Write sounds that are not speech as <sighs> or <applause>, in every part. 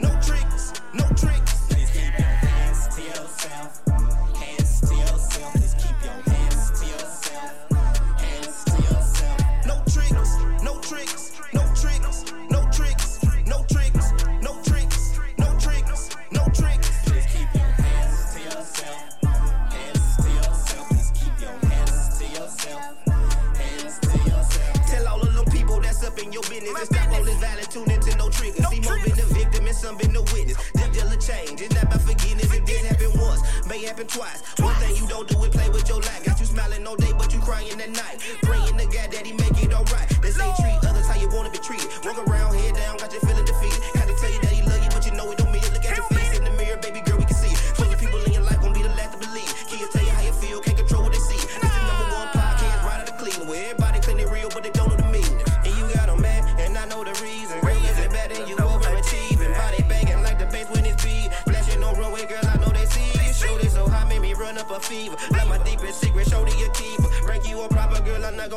No trick.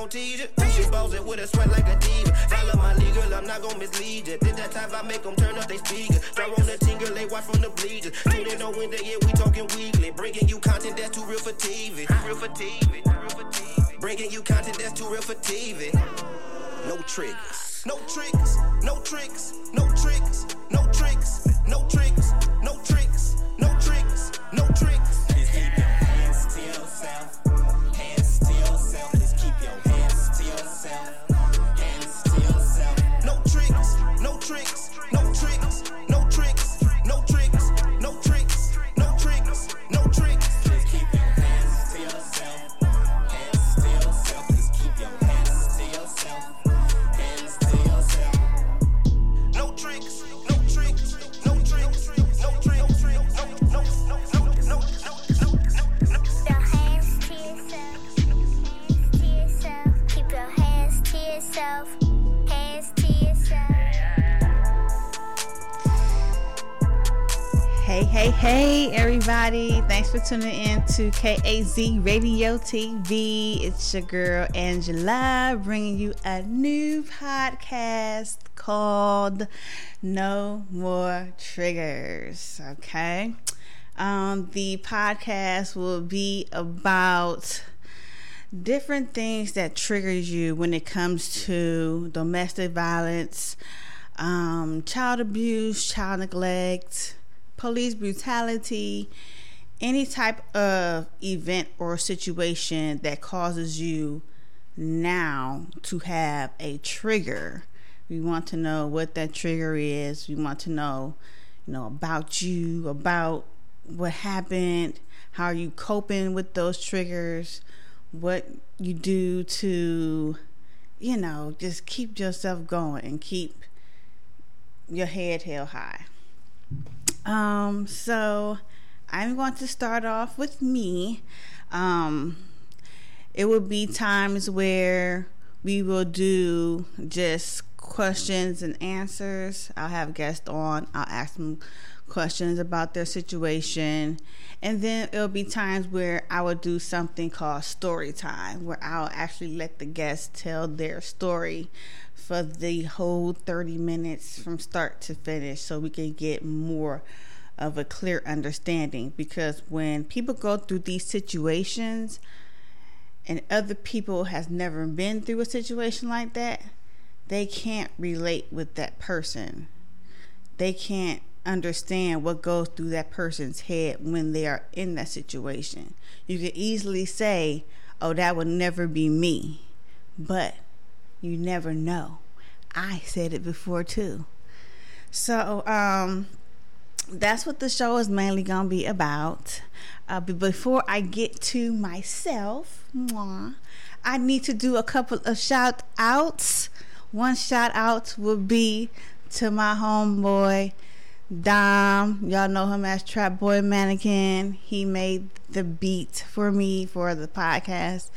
Gon' tease you. You balls with a sweat like a diva. Follow my lead, girl, I'm not gon' mislead you. Did that time I make 'em turn up they speaker. Throw on the girl, they watch from the bleachers. Tune in on Wednesday, yeah, we talking weekly. Bringing you content that's too real for TV. Too real for TV. Too real for TV. Bringing you content that's too real for TV. No triggers. No tricks. No tricks. No tricks. No tricks. For tuning in to KAZ Radio TV. It's your girl Angela bringing you a new podcast called No More Triggers. Okay. Um, the podcast will be about different things that triggers you when it comes to domestic violence, um, child abuse, child neglect, police brutality, any type of event or situation that causes you now to have a trigger. We want to know what that trigger is. We want to know, you know, about you, about what happened, how are you coping with those triggers, what you do to, you know, just keep yourself going and keep your head held high. Um, so I'm going to start off with me. Um, it will be times where we will do just questions and answers. I'll have guests on. I'll ask them questions about their situation. And then it'll be times where I will do something called story time, where I'll actually let the guests tell their story for the whole 30 minutes from start to finish so we can get more of a clear understanding. Because when people go through these situations, and other people has never been through a situation like that, they can't relate with that person. They can't understand what goes through that person's head when they are in that situation. You can easily say, "Oh, that would never be me." But you never know. I said it before too. So, um that's what the show is mainly going to be about. Uh, but before I get to myself, mwah, I need to do a couple of shout outs. One shout out will be to my homeboy, Dom. Y'all know him as Trap Boy Mannequin. He made the beat for me for the podcast.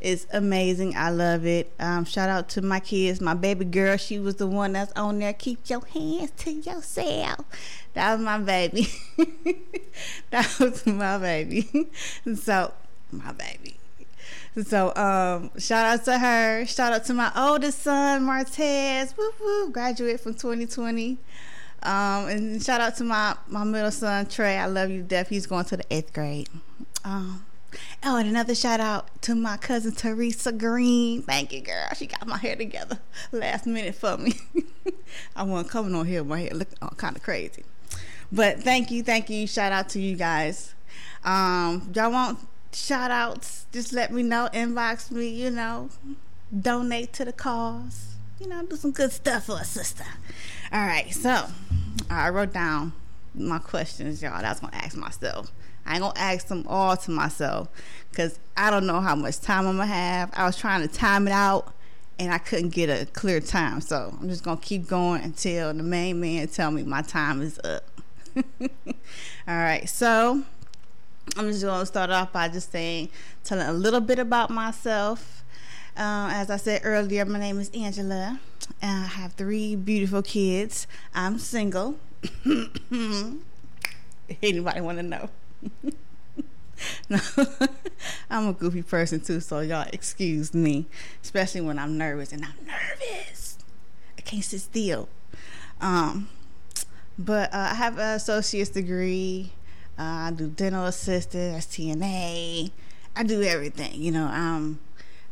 It's amazing. I love it. Um, shout out to my kids. My baby girl, she was the one that's on there. Keep your hands to yourself. That was my baby. <laughs> that was my baby. <laughs> so, my baby. So, um, shout out to her. Shout out to my oldest son, Martez. Woo woo, graduate from 2020. Um, and shout out to my my middle son Trey. I love you, Def. He's going to the eighth grade. Um, oh, and another shout out to my cousin Teresa Green. Thank you, girl. She got my hair together last minute for me. <laughs> I wasn't coming on here. My hair looked all kind of crazy. But thank you, thank you. Shout out to you guys. Um, y'all want shout outs? Just let me know. Inbox me. You know, donate to the cause. You know, do some good stuff for a sister. All right, so I wrote down my questions, y'all. That I was gonna ask myself. I ain't gonna ask them all to myself because I don't know how much time I'm gonna have. I was trying to time it out and I couldn't get a clear time, so I'm just gonna keep going until the main man tell me my time is up. <laughs> all right, so I'm just gonna start off by just saying, telling a little bit about myself. Uh, as I said earlier, my name is Angela. And I have three beautiful kids. I'm single. <laughs> Anybody want to know? <laughs> no, <laughs> I'm a goofy person too, so y'all excuse me, especially when I'm nervous and I'm nervous. I can't sit still. Um, but uh, I have an associate's degree. Uh, I do dental assistant, STNA. I do everything. You know, I'm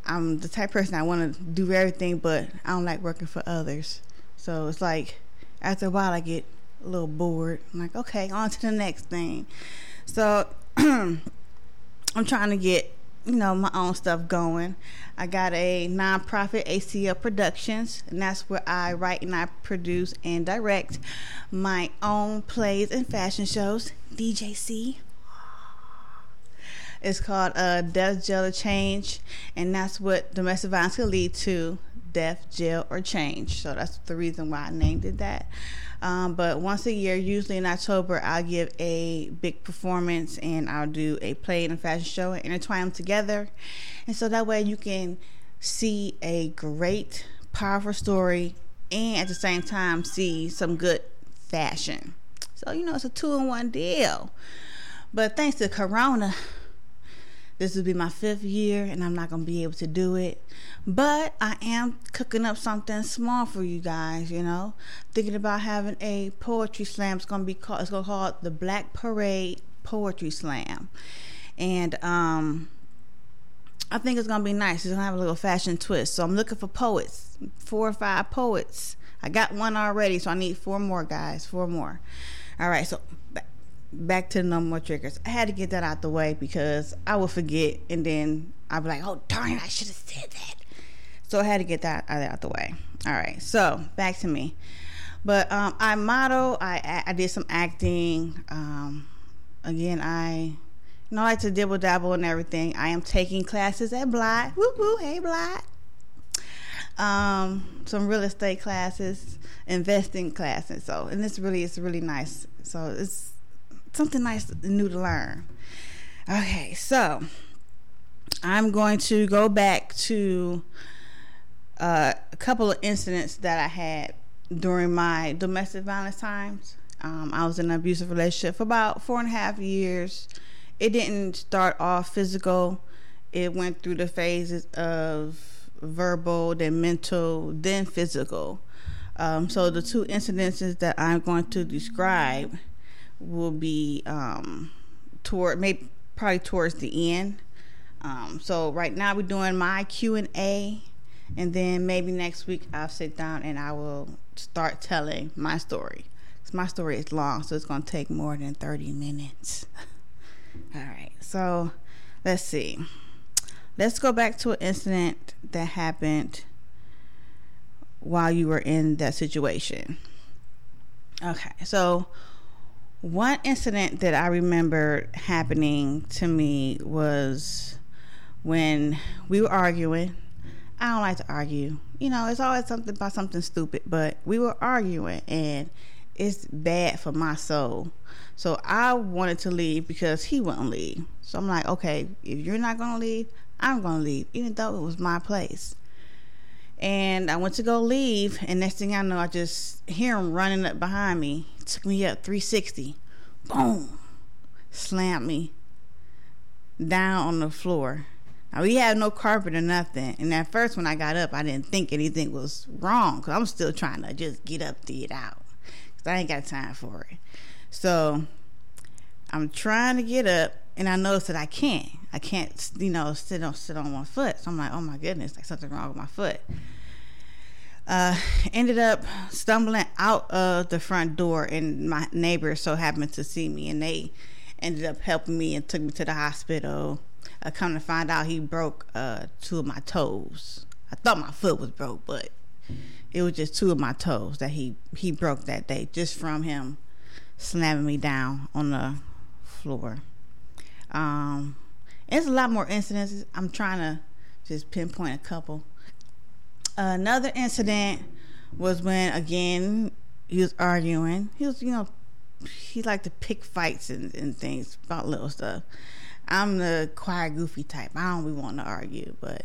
I'm the type person I want to do everything, but I don't like working for others. So it's like after a while I get a little bored. I'm like, okay, on to the next thing. So <clears throat> I'm trying to get you know my own stuff going. I got a nonprofit ACL Productions, and that's where I write and I produce and direct my own plays and fashion shows. DJC. It's called uh, Death, or Change, and that's what domestic violence can lead to: death, jail, or change. So that's the reason why I named it that. Um, but once a year, usually in October, I'll give a big performance and I'll do a play and a fashion show and intertwine them together. And so that way you can see a great, powerful story and at the same time see some good fashion. So, you know, it's a two in one deal. But thanks to Corona, this will be my fifth year and I'm not going to be able to do it. But I am cooking up something small for you guys, you know. Thinking about having a poetry slam. It's going to be called, it's going to call it the Black Parade Poetry Slam. And, um, I think it's gonna be nice. It's gonna have a little fashion twist. So I'm looking for poets, four or five poets. I got one already, so I need four more guys, four more. All right, so back to no more triggers. I had to get that out the way because I would forget and then I'd be like, oh, darn I should have said that. So I had to get that out the way. All right, so back to me. But um, I model, I, I did some acting. Um, again, I you know, I like to dibble dabble and everything. I am taking classes at Bly. Woo woo, hey Bly. Um, some real estate classes, investing classes. So, and this really is really nice. So it's something nice new to learn. Okay, so I'm going to go back to uh, a couple of incidents that I had during my domestic violence times. Um, I was in an abusive relationship for about four and a half years. It didn't start off physical, it went through the phases of verbal, then mental, then physical. Um, so, the two incidences that I'm going to describe will be um, toward maybe probably towards the end. Um, so right now we're doing my Q and A, and then maybe next week I'll sit down and I will start telling my story. Cause my story is long, so it's gonna take more than thirty minutes. <laughs> All right, so let's see. Let's go back to an incident that happened while you were in that situation. Okay, so one incident that I remember happening to me was when we were arguing. I don't like to argue. You know, it's always something about something stupid, but we were arguing and it's bad for my soul. So I wanted to leave because he wouldn't leave. So I'm like, okay, if you're not going to leave, I'm going to leave, even though it was my place. And I went to go leave, and next thing I know, I just hear him running up behind me. Took me up 360. Boom! Slammed me down on the floor. Now, we had no carpet or nothing. And at first, when I got up, I didn't think anything was wrong because I'm still trying to just get up to get out. Because I ain't got time for it. So I'm trying to get up, and I noticed that I can't. I can't, you know, sit on sit on one foot. So I'm like, oh my goodness, like something wrong with my foot. Uh, ended up stumbling out of the front door, and my neighbors so happened to see me, and they ended up helping me and took me to the hospital. I come to find out he broke uh, two of my toes. I thought my foot was broke, but it was just two of my toes that he he broke that day just from him slamming me down on the floor. Um, it's a lot more incidents. I'm trying to just pinpoint a couple. Another incident was when again he was arguing. He was, you know, he liked to pick fights and, and things about little stuff. I'm the quiet, goofy type. I don't really want to argue, but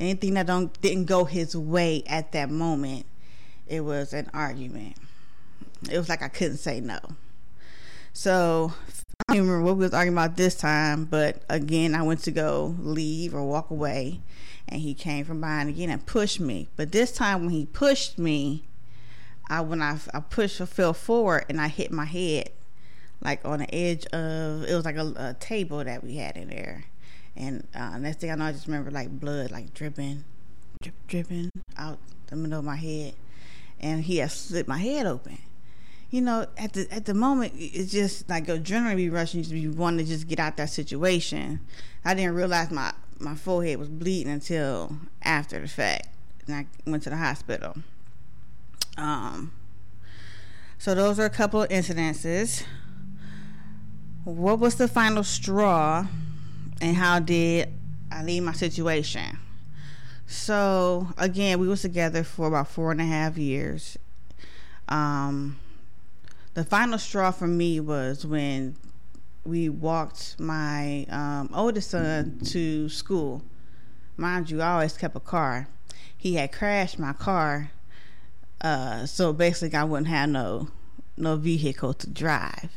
anything that don't didn't go his way at that moment, it was an argument. It was like I couldn't say no. So I don't remember what we was arguing about this time, but again, I went to go leave or walk away, and he came from behind again and pushed me. But this time, when he pushed me, I when I I pushed or fell forward and I hit my head like on the edge of it was like a, a table that we had in there, and uh, next thing I know, I just remember like blood like dripping, drip dripping out the middle of my head, and he had slit my head open you know, at the at the moment, it's just like adrenaline be rushing. You wanting to just get out that situation. I didn't realize my my forehead was bleeding until after the fact, and I went to the hospital. Um. So those are a couple of incidences. What was the final straw, and how did I leave my situation? So again, we was together for about four and a half years. Um, the final straw for me was when we walked my um, oldest son to school. Mind you, I always kept a car. He had crashed my car, uh, so basically I wouldn't have no no vehicle to drive.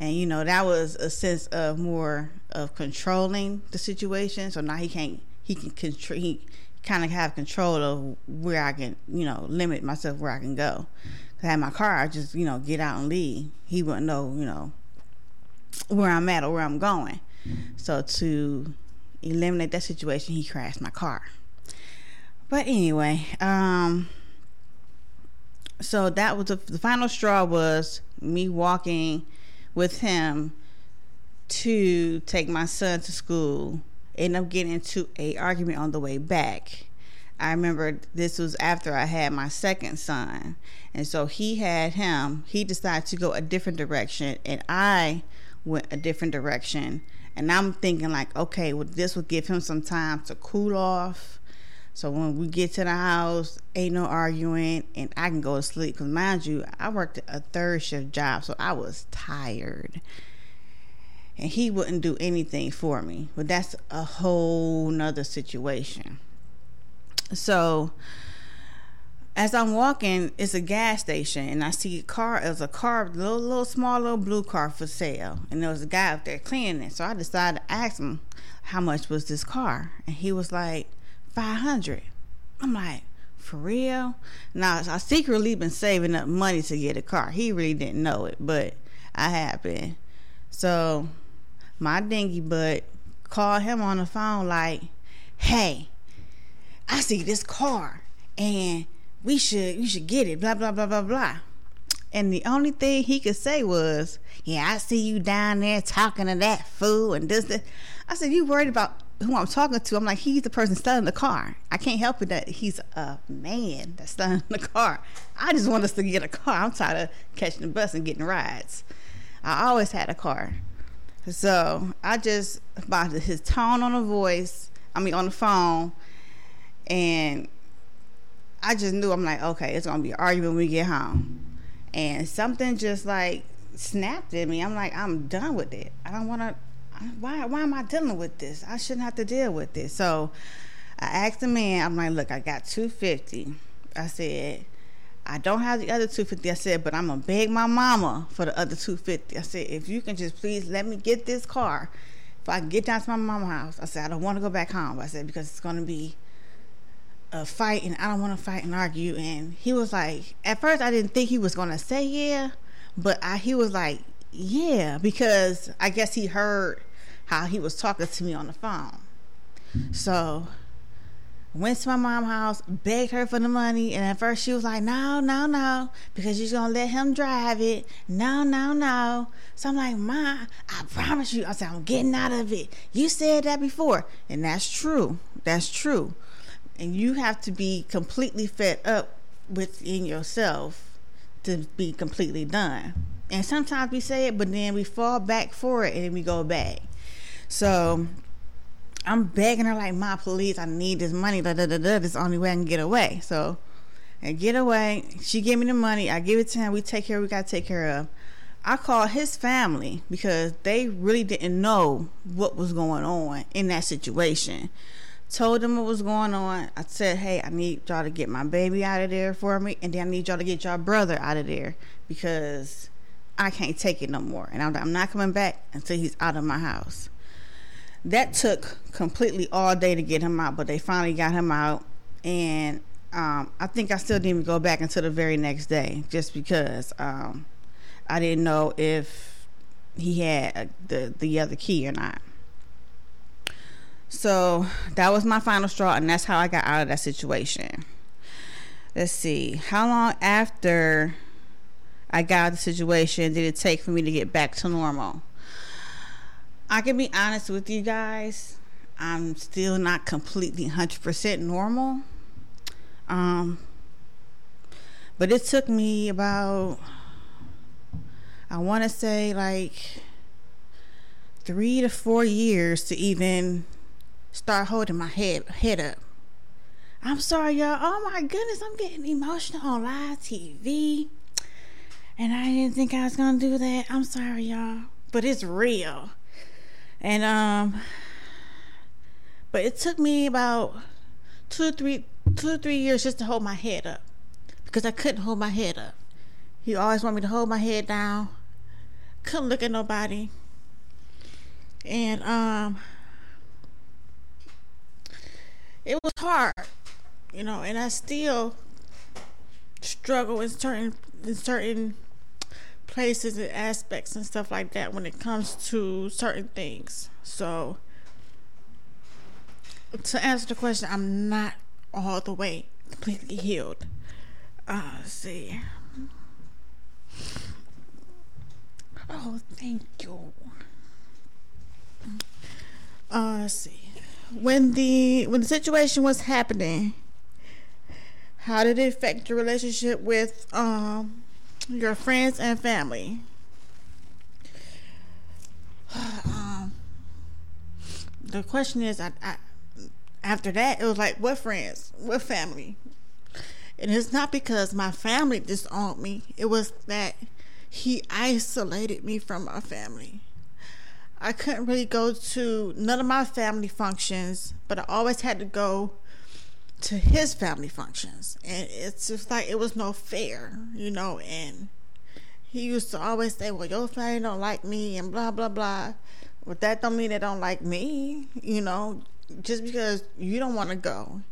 And you know that was a sense of more of controlling the situation. So now he can't he can control he kind of have control of where I can you know limit myself where I can go. Had my car, I just, you know, get out and leave. He wouldn't know, you know, where I'm at or where I'm going. So to eliminate that situation, he crashed my car. But anyway, um, so that was the, the final straw was me walking with him to take my son to school. End up getting into a argument on the way back I remember this was after I had my second son. And so he had him, he decided to go a different direction, and I went a different direction. And I'm thinking, like, okay, well, this will give him some time to cool off. So when we get to the house, ain't no arguing, and I can go to sleep. Because mind you, I worked a third shift job, so I was tired. And he wouldn't do anything for me. But that's a whole nother situation. So as I'm walking, it's a gas station, and I see a car. It was a car, little, little, small, little blue car for sale, and there was a guy up there cleaning it. So I decided to ask him how much was this car, and he was like five hundred. I'm like, for real? Now I secretly been saving up money to get a car. He really didn't know it, but I have been. So my dingy butt called him on the phone like, "Hey, I see this car and we should we should get it, blah blah blah blah blah. And the only thing he could say was, Yeah, I see you down there talking to that fool and this, this. I said, You worried about who I'm talking to? I'm like, he's the person selling the car. I can't help it that he's a man that's selling the car. I just want us to get a car. I'm tired of catching the bus and getting rides. I always had a car. So I just by his tone on the voice, I mean on the phone, and I just knew I'm like, okay, it's gonna be an argument when we get home. And something just like snapped at me. I'm like, I'm done with it. I don't wanna why why am I dealing with this? I shouldn't have to deal with this. So I asked the man, I'm like, look, I got two fifty. I said, I don't have the other 250. I said, but I'm gonna beg my mama for the other 250. I said, if you can just please let me get this car, if I get down to my mama's house. I said, I don't want to go back home. I said because it's gonna be a fight and I don't want to fight and argue. And he was like, at first I didn't think he was gonna say yeah, but I, he was like, yeah, because I guess he heard how he was talking to me on the phone. So went to my mom's house, begged her for the money, and at first she was like, "No, no, no," because she's gonna let him drive it. No, no, no. So I'm like, "Ma, I promise you," I said, "I'm getting out of it." You said that before, and that's true. That's true. And you have to be completely fed up within yourself to be completely done. And sometimes we say it, but then we fall back for it, and we go back. So I'm begging her like, "My, police, I need this money. Da da da da. This is the only way I can get away." So, and get away. She gave me the money. I give it to him. We take care. We gotta take care of. I called his family because they really didn't know what was going on in that situation. Told them what was going on. I said, "Hey, I need y'all to get my baby out of there for me, and then I need y'all to get y'all brother out of there because I can't take it no more, and I'm, not coming back until he's out of my house." that took completely all day to get him out, but they finally got him out. And um, I think I still didn't even go back until the very next day, just because um, I didn't know if he had the the other key or not. So that was my final straw, and that's how I got out of that situation. Let's see, how long after I got out of the situation did it take for me to get back to normal? I can be honest with you guys. I'm still not completely 100% normal. Um, but it took me about, I want to say like three to four years to even start holding my head head up. I'm sorry, y'all. Oh my goodness, I'm getting emotional on live TV. And I didn't think I was gonna do that. I'm sorry, y'all. But it's real. And um but it took me about two three two or three years just to hold my head up. Because I couldn't hold my head up. He always wanted me to hold my head down. Couldn't look at nobody. And um it was hard, you know, and I still struggle in certain in certain places and aspects and stuff like that when it comes to certain things. So, to answer the question, I'm not all the way completely healed. Uh, let's see. Oh, thank you. Uh, let's see. When the when the situation was happening, how did it affect your relationship with um your friends and family. <sighs> Um, the question is, I, I, after that, it was like, what friends, what family? And it's not because my family disowned me. It was that he isolated me from my family. I couldn't really go to none of my family functions, but I always had to go to his family functions. And it's just like it was no fair you know and he used to always say well your family don't like me and blah blah blah. But that don't mean they don't like me you know. Just because you don't want to go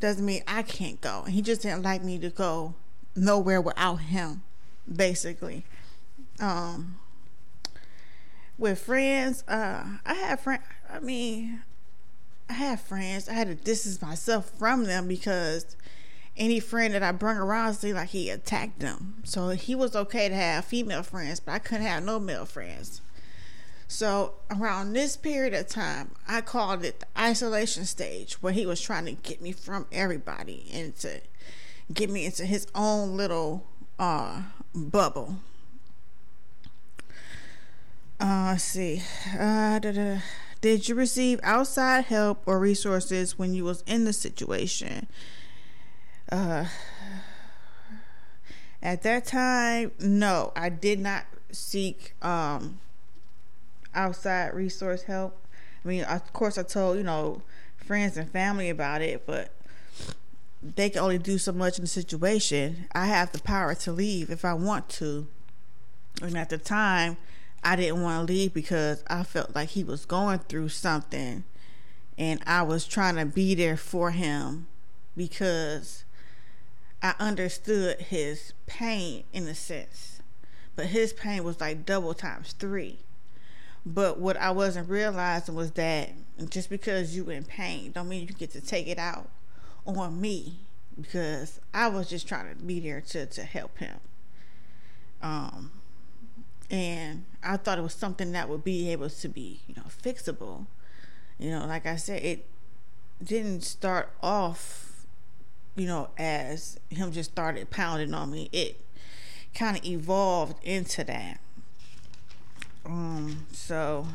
doesn't mean i can't go. And he just didn't like me to go nowhere without him basically. Um with friends uh i have friends i mean I have friends. I had to distance myself from them because any friend that I bring around seemed like he attacked them. So he was okay to have female friends, but I couldn't have no male friends. So around this period of time, I called it the isolation stage, where he was trying to get me from everybody and to get me into his own little uh, bubble. Uh, let's see. Uh, da, da. Did you receive outside help or resources when you was in the situation? Uh, at that time, no, I did not seek um, outside resource help. I mean, of course, I told you know friends and family about it, but they can only do so much in the situation. I have the power to leave if I want to, and at the time, I didn't want to leave because I felt like he was going through something and I was trying to be there for him because I understood his pain in a sense, but his pain was like double times three. But what I wasn't realizing was that just because you in pain don't mean you get to take it out on me because I was just trying to be there to, to help him. Um, and I thought it was something that would be able to be, you know, fixable. You know, like I said, it didn't start off, you know, as him just started pounding on me. It kind of evolved into that. Um, so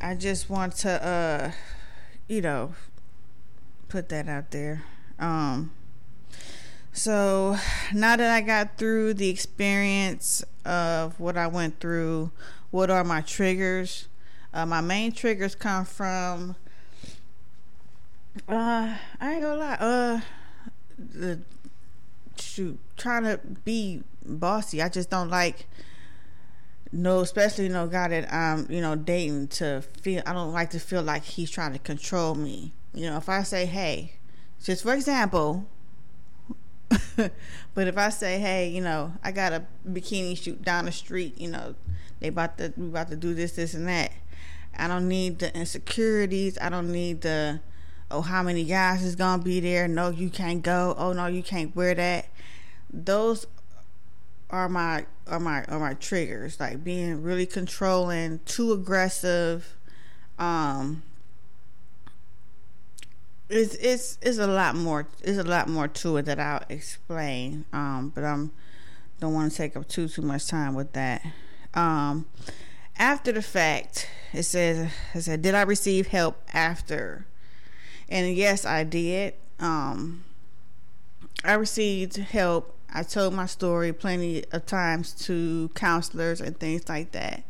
I just want to, uh, you know, put that out there. Um, so now that I got through the experience of what I went through, what are my triggers? Uh, my main triggers come from, uh, I ain't gonna lie, uh, the shoot, trying to be bossy. I just don't like no, especially no guy that I'm, you know, dating to feel. I don't like to feel like he's trying to control me. You know, if I say, hey, just for example, <laughs> but if I say, hey, you know, I got a bikini shoot down the street, you know, they about to we about to do this, this, and that. I don't need the insecurities. I don't need the oh how many guys is gonna be there. No, you can't go. Oh no, you can't wear that. Those are my are my are my triggers. Like being really controlling, too aggressive. Um, it's it's it's a lot more it's a lot more to it that I'll explain. Um, but I'm don't want to take up too too much time with that. Um, after the fact, it says it said, did I receive help after? And yes, I did. Um, I received help. I told my story plenty of times to counselors and things like that.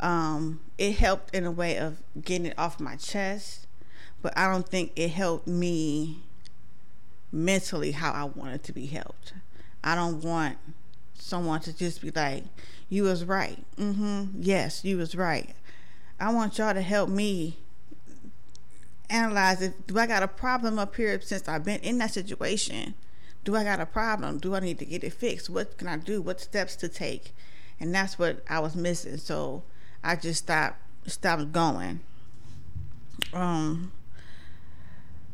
Um, it helped in a way of getting it off my chest but I don't think it helped me mentally how I wanted to be helped. I don't want someone to just be like, "You was right." Mm-hmm. Yes, you was right. I want y'all to help me analyze if do I got a problem up here since I've been in that situation? Do I got a problem? Do I need to get it fixed? What can I do? What steps to take? And that's what I was missing. So I just stopped stopped going. Um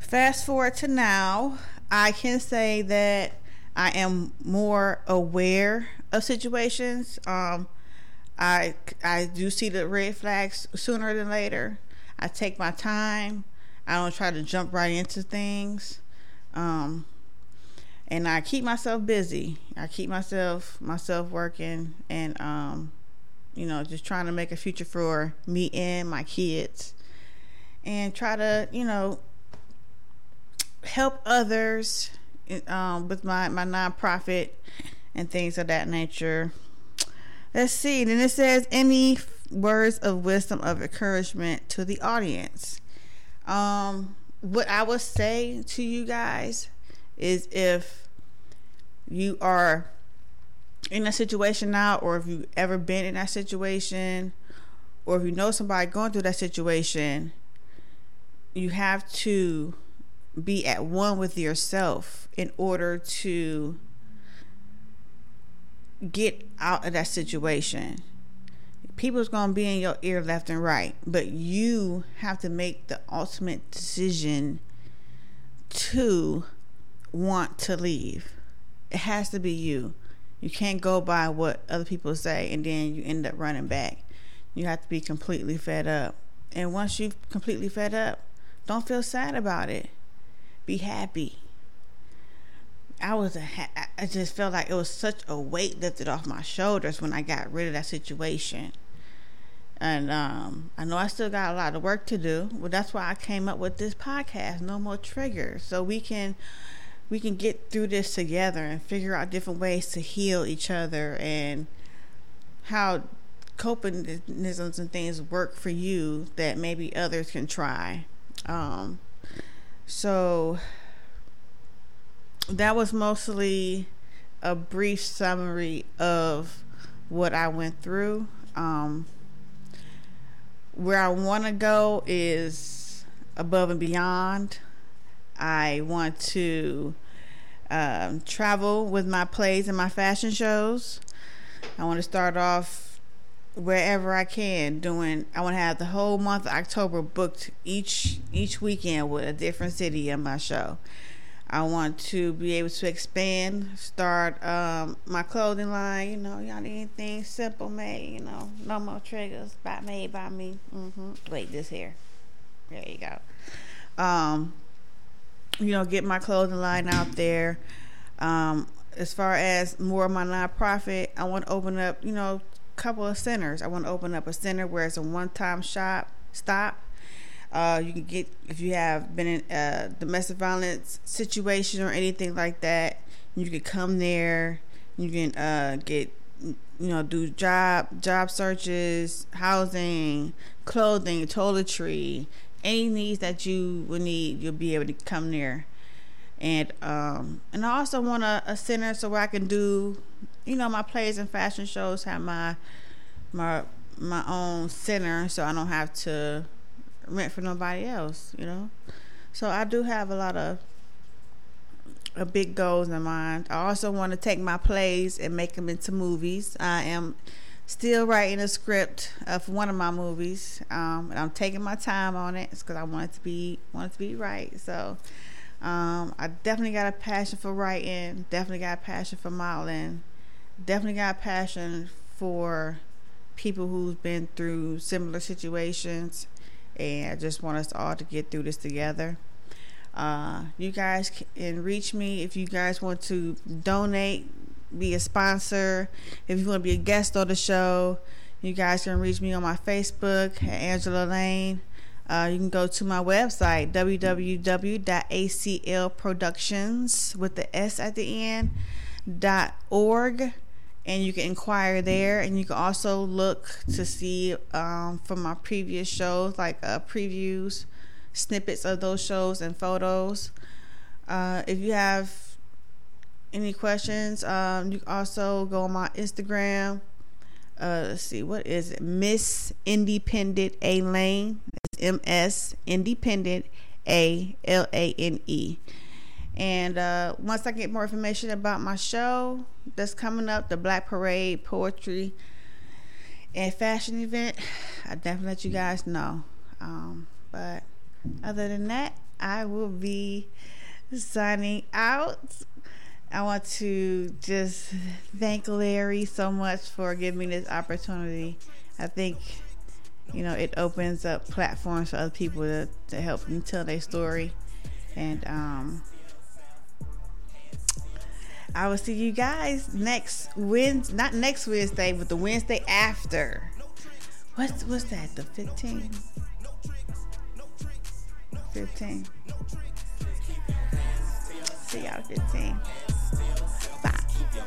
Fast forward to now, I can say that I am more aware of situations. Um, I I do see the red flags sooner than later. I take my time. I don't try to jump right into things. Um, and I keep myself busy. I keep myself myself working and um, you know, just trying to make a future for me and my kids. And try to, you know, help others um, with my, my nonprofit and things of that nature. Let's see. Then it says any words of wisdom of encouragement to the audience. Um, what I would say to you guys is if you are in a situation now, or if you've ever been in that situation, or if you know somebody going through that situation, you have to be at one with yourself in order to get out of that situation. People's going to be in your ear left and right, but you have to make the ultimate decision to want to leave. It has to be you. You can't go by what other people say and then you end up running back. You have to be completely fed up. And once you've completely fed up, don't feel sad about it be happy. I was a ha- I just felt like it was such a weight lifted off my shoulders when I got rid of that situation. And um, I know I still got a lot of work to do, but that's why I came up with this podcast, No More Triggers, so we can we can get through this together and figure out different ways to heal each other and how coping mechanisms and things work for you that maybe others can try. Um, so that was mostly a brief summary of what I went through. Um, where I want to go is above and beyond. I want to um, travel with my plays and my fashion shows. I want to start off wherever I can doing I want to have the whole month of October booked each each weekend with a different city in my show. I want to be able to expand, start um, my clothing line. You know, y'all need anything simple made. You know, no more triggers, by made by me. Mm-hmm. Wait, this here. There you go. Um, you know, get my clothing line out there. Um, as far as more of my nonprofit, I want to open up. You know, couple of centers. I want to open up a center where it's a one-time shop stop uh, you can get if you have been in a domestic violence situation or anything like that. You can come there. You can uh, get you know do job job searches, housing, clothing, toiletry, any needs that you would need. You'll be able to come there. And um, and I also want a, a center so I can do, you know, my plays and fashion shows. Have my my my own center, so I don't have to rent for nobody else, you know. So I do have a lot of a big goals in mind. I also want to take my plays and make them into movies. I am still writing a script of one of my movies, um, and I'm taking my time on it because I want it to be want it to be right. So um, I definitely got a passion for writing. Definitely got a passion for modeling. Definitely got passion for people who've been through similar situations and I just want us all to get through this together. Uh, you guys can reach me if you guys want to donate, be a sponsor, if you want to be a guest on the show. You guys can reach me on my Facebook Angela Lane. Uh, you can go to my website www.aclproductions with the S at the end dot org and you can inquire there and you can also look to see um, from my previous shows like uh, previews snippets of those shows and photos. Uh, if you have any questions um, you can also go on my instagram. Uh, let's see what is it? Miss independent a lane. It's ms independent a l a n e and uh, once I get more information about my show that's coming up, the Black Parade Poetry and Fashion event, I definitely let you guys know. Um, but other than that, I will be signing out. I want to just thank Larry so much for giving me this opportunity. I think, you know, it opens up platforms for other people to, to help them tell their story. And um, I will see you guys next Wednesday, not next Wednesday, but the Wednesday after. What's what's that? The 15th? 15. See y'all 15. Bye.